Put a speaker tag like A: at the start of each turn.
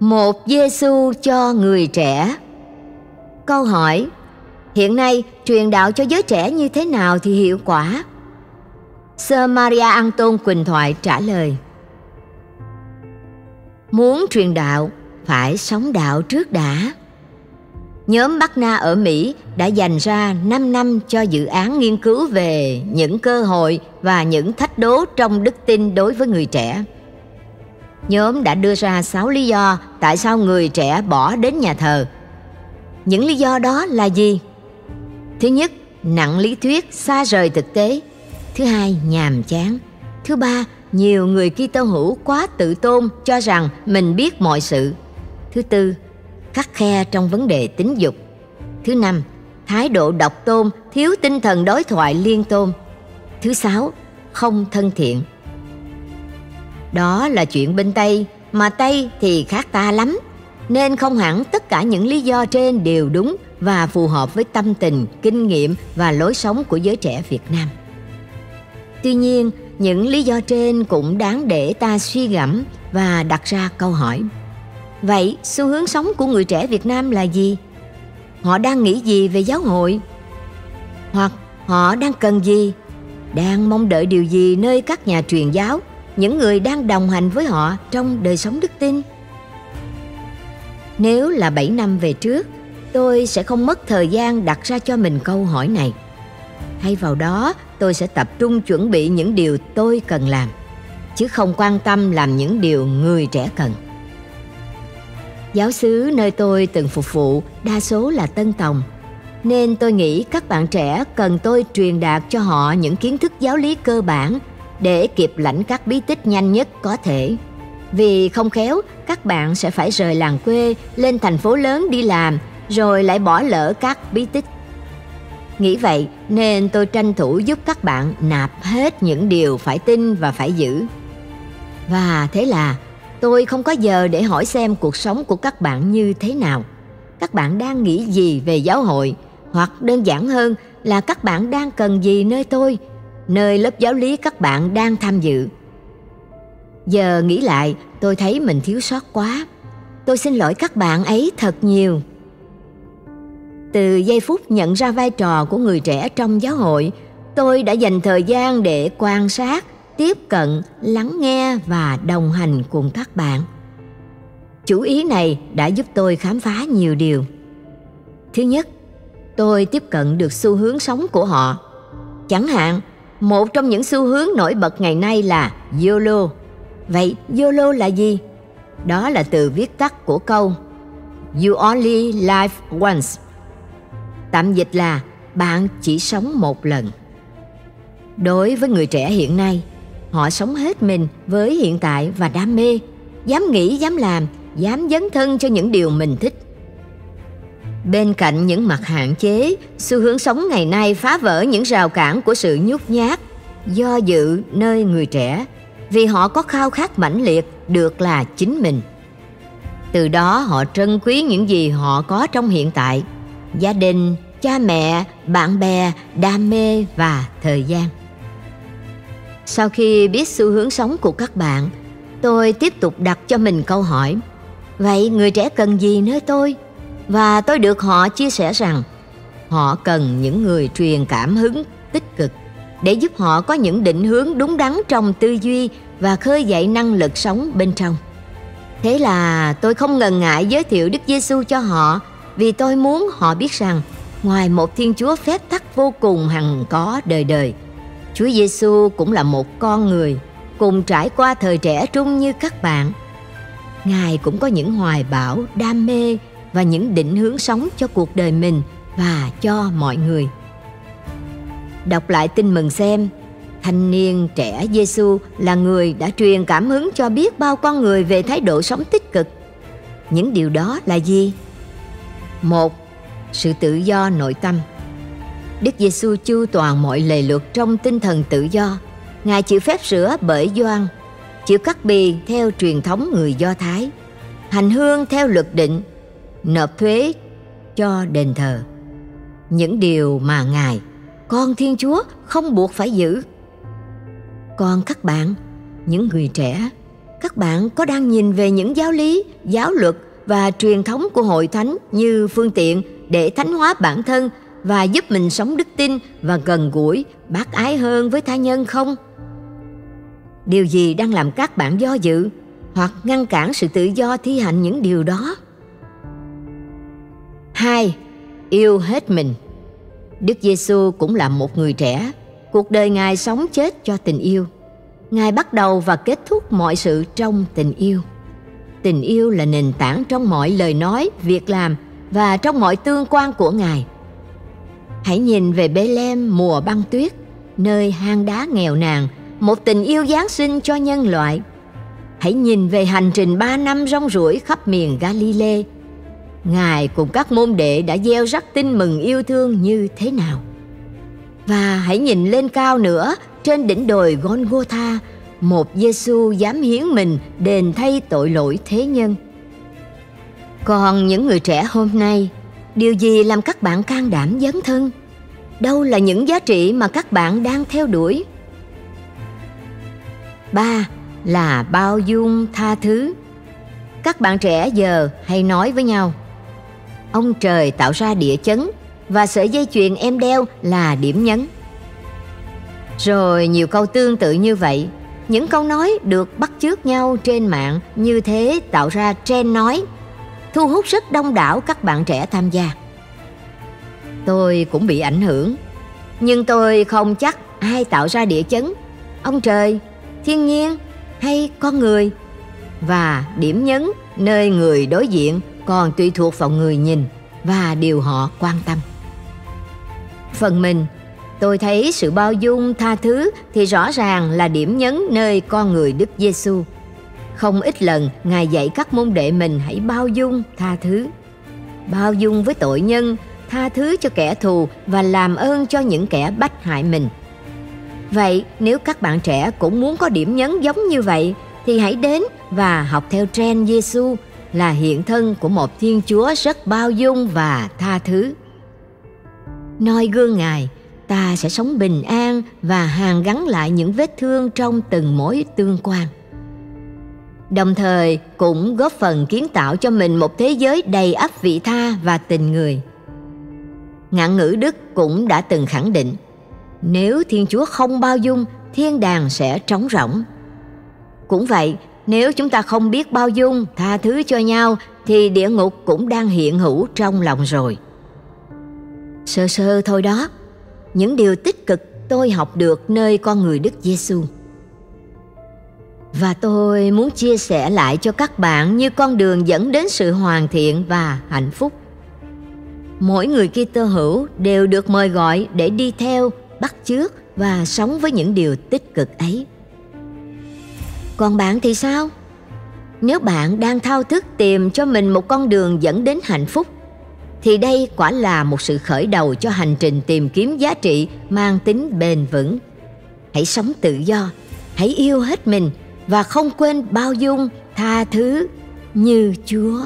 A: Một Giêsu cho người trẻ. Câu hỏi: Hiện nay truyền đạo cho giới trẻ như thế nào thì hiệu quả? Sơ Maria Anton Quỳnh Thoại trả lời: Muốn truyền đạo, phải sống đạo trước đã. Nhóm Bắc Na ở Mỹ đã dành ra 5 năm cho dự án nghiên cứu về những cơ hội và những thách đố trong đức tin đối với người trẻ. Nhóm đã đưa ra 6 lý do tại sao người trẻ bỏ đến nhà thờ. Những lý do đó là gì? Thứ nhất, nặng lý thuyết, xa rời thực tế. Thứ hai, nhàm chán. Thứ ba, nhiều người Kitô hữu quá tự tôn cho rằng mình biết mọi sự. Thứ tư, khắc khe trong vấn đề tính dục. Thứ năm, thái độ độc tôn, thiếu tinh thần đối thoại liên tôn. Thứ sáu, không thân thiện. Đó là chuyện bên Tây, mà Tây thì khác ta lắm. Nên không hẳn tất cả những lý do trên đều đúng và phù hợp với tâm tình, kinh nghiệm và lối sống của giới trẻ Việt Nam. Tuy nhiên, những lý do trên cũng đáng để ta suy gẫm và đặt ra câu hỏi. Vậy, xu hướng sống của người trẻ Việt Nam là gì? Họ đang nghĩ gì về giáo hội? Hoặc họ đang cần gì? Đang mong đợi điều gì nơi các nhà truyền giáo, những người đang đồng hành với họ trong đời sống đức tin? Nếu là 7 năm về trước, tôi sẽ không mất thời gian đặt ra cho mình câu hỏi này. Thay vào đó, tôi sẽ tập trung chuẩn bị những điều tôi cần làm, chứ không quan tâm làm những điều người trẻ cần. Giáo xứ nơi tôi từng phục vụ đa số là Tân Tòng, nên tôi nghĩ các bạn trẻ cần tôi truyền đạt cho họ những kiến thức giáo lý cơ bản để kịp lãnh các bí tích nhanh nhất có thể. Vì không khéo, các bạn sẽ phải rời làng quê lên thành phố lớn đi làm rồi lại bỏ lỡ các bí tích. Nghĩ vậy nên tôi tranh thủ giúp các bạn nạp hết những điều phải tin và phải giữ. Và thế là tôi không có giờ để hỏi xem cuộc sống của các bạn như thế nào. Các bạn đang nghĩ gì về giáo hội hoặc đơn giản hơn là các bạn đang cần gì nơi tôi, nơi lớp giáo lý các bạn đang tham dự. Giờ nghĩ lại, tôi thấy mình thiếu sót quá. Tôi xin lỗi các bạn ấy thật nhiều. Từ giây phút nhận ra vai trò của người trẻ trong giáo hội, tôi đã dành thời gian để quan sát, tiếp cận, lắng nghe và đồng hành cùng các bạn. Chủ ý này đã giúp tôi khám phá nhiều điều. Thứ nhất, tôi tiếp cận được xu hướng sống của họ. Chẳng hạn, một trong những xu hướng nổi bật ngày nay là YOLO. Vậy YOLO là gì? Đó là từ viết tắt của câu You only live once Tạm dịch là bạn chỉ sống một lần. Đối với người trẻ hiện nay, họ sống hết mình với hiện tại và đam mê, dám nghĩ, dám làm, dám dấn thân cho những điều mình thích. Bên cạnh những mặt hạn chế, xu hướng sống ngày nay phá vỡ những rào cản của sự nhút nhát, do dự nơi người trẻ, vì họ có khao khát mãnh liệt được là chính mình. Từ đó họ trân quý những gì họ có trong hiện tại, gia đình, cha mẹ, bạn bè, đam mê và thời gian. Sau khi biết xu hướng sống của các bạn, tôi tiếp tục đặt cho mình câu hỏi: Vậy người trẻ cần gì nơi tôi? Và tôi được họ chia sẻ rằng họ cần những người truyền cảm hứng tích cực để giúp họ có những định hướng đúng đắn trong tư duy và khơi dậy năng lực sống bên trong. Thế là tôi không ngần ngại giới thiệu Đức Giêsu cho họ vì tôi muốn họ biết rằng ngoài một Thiên Chúa phép tắc vô cùng hằng có đời đời, Chúa Giêsu cũng là một con người cùng trải qua thời trẻ trung như các bạn. Ngài cũng có những hoài bão, đam mê và những định hướng sống cho cuộc đời mình và cho mọi người. Đọc lại tin mừng xem, thanh niên trẻ Giêsu là người đã truyền cảm hứng cho biết bao con người về thái độ sống tích cực. Những điều đó là gì? Một, sự tự do nội tâm. Đức Giêsu chu toàn mọi lề luật trong tinh thần tự do. Ngài chịu phép sửa bởi Gioan, chịu cắt bì theo truyền thống người Do Thái, hành hương theo luật định, nộp thuế cho đền thờ. Những điều mà Ngài, con Thiên Chúa không buộc phải giữ. Còn các bạn, những người trẻ, các bạn có đang nhìn về những giáo lý giáo luật và truyền thống của hội thánh như phương tiện để thánh hóa bản thân và giúp mình sống đức tin và gần gũi bác ái hơn với tha nhân không điều gì đang làm các bạn do dự hoặc ngăn cản sự tự do thi hành những điều đó hai, yêu hết mình. Đức giêsu cũng là một người trẻ. Cuộc đời ngài sống chết cho tình yêu. Ngài bắt đầu và kết thúc mọi sự trong tình yêu. Tình yêu là nền tảng trong mọi lời nói, việc làm và trong mọi tương quan của ngài. Hãy nhìn về Bethlehem mùa băng tuyết, nơi hang đá nghèo nàn, một tình yêu giáng sinh cho nhân loại. Hãy nhìn về hành trình ba năm rong ruổi khắp miền Galilee ngài cùng các môn đệ đã gieo rắc tin mừng yêu thương như thế nào và hãy nhìn lên cao nữa trên đỉnh đồi Golgotha một Giêsu dám hiến mình đền thay tội lỗi thế nhân. Còn những người trẻ hôm nay, điều gì làm các bạn can đảm dấn thân? Đâu là những giá trị mà các bạn đang theo đuổi? Ba là bao dung tha thứ. Các bạn trẻ giờ hay nói với nhau Ông trời tạo ra địa chấn và sợi dây chuyền em đeo là điểm nhấn. Rồi nhiều câu tương tự như vậy những câu nói được bắt chước nhau trên mạng như thế tạo ra trend nói, thu hút rất đông đảo các bạn trẻ tham gia. Tôi cũng bị ảnh hưởng, nhưng tôi không chắc ai tạo ra địa chấn, ông trời, thiên nhiên hay con người. Và điểm nhấn nơi người đối diện còn tùy thuộc vào người nhìn và điều họ quan tâm. Phần mình, Tôi thấy sự bao dung, tha thứ thì rõ ràng là điểm nhấn nơi con người Đức Giêsu. Không ít lần Ngài dạy các môn đệ mình hãy bao dung, tha thứ. Bao dung với tội nhân, tha thứ cho kẻ thù và làm ơn cho những kẻ bách hại mình. Vậy nếu các bạn trẻ cũng muốn có điểm nhấn giống như vậy thì hãy đến và học theo trend Giêsu là hiện thân của một Thiên Chúa rất bao dung và tha thứ. Noi gương Ngài, ta sẽ sống bình an và hàn gắn lại những vết thương trong từng mối tương quan. Đồng thời cũng góp phần kiến tạo cho mình một thế giới đầy ắp vị tha và tình người. Ngạn ngữ đức cũng đã từng khẳng định nếu thiên chúa không bao dung thiên đàng sẽ trống rỗng cũng vậy nếu chúng ta không biết bao dung tha thứ cho nhau thì địa ngục cũng đang hiện hữu trong lòng rồi sơ sơ thôi đó những điều tích cực tôi học được nơi con người Đức Giêsu. Và tôi muốn chia sẻ lại cho các bạn như con đường dẫn đến sự hoàn thiện và hạnh phúc. Mỗi người Kitô hữu đều được mời gọi để đi theo, bắt chước và sống với những điều tích cực ấy. Còn bạn thì sao? Nếu bạn đang thao thức tìm cho mình một con đường dẫn đến hạnh phúc thì đây quả là một sự khởi đầu cho hành trình tìm kiếm giá trị mang tính bền vững. Hãy sống tự do, hãy yêu hết mình và không quên bao dung, tha thứ như Chúa.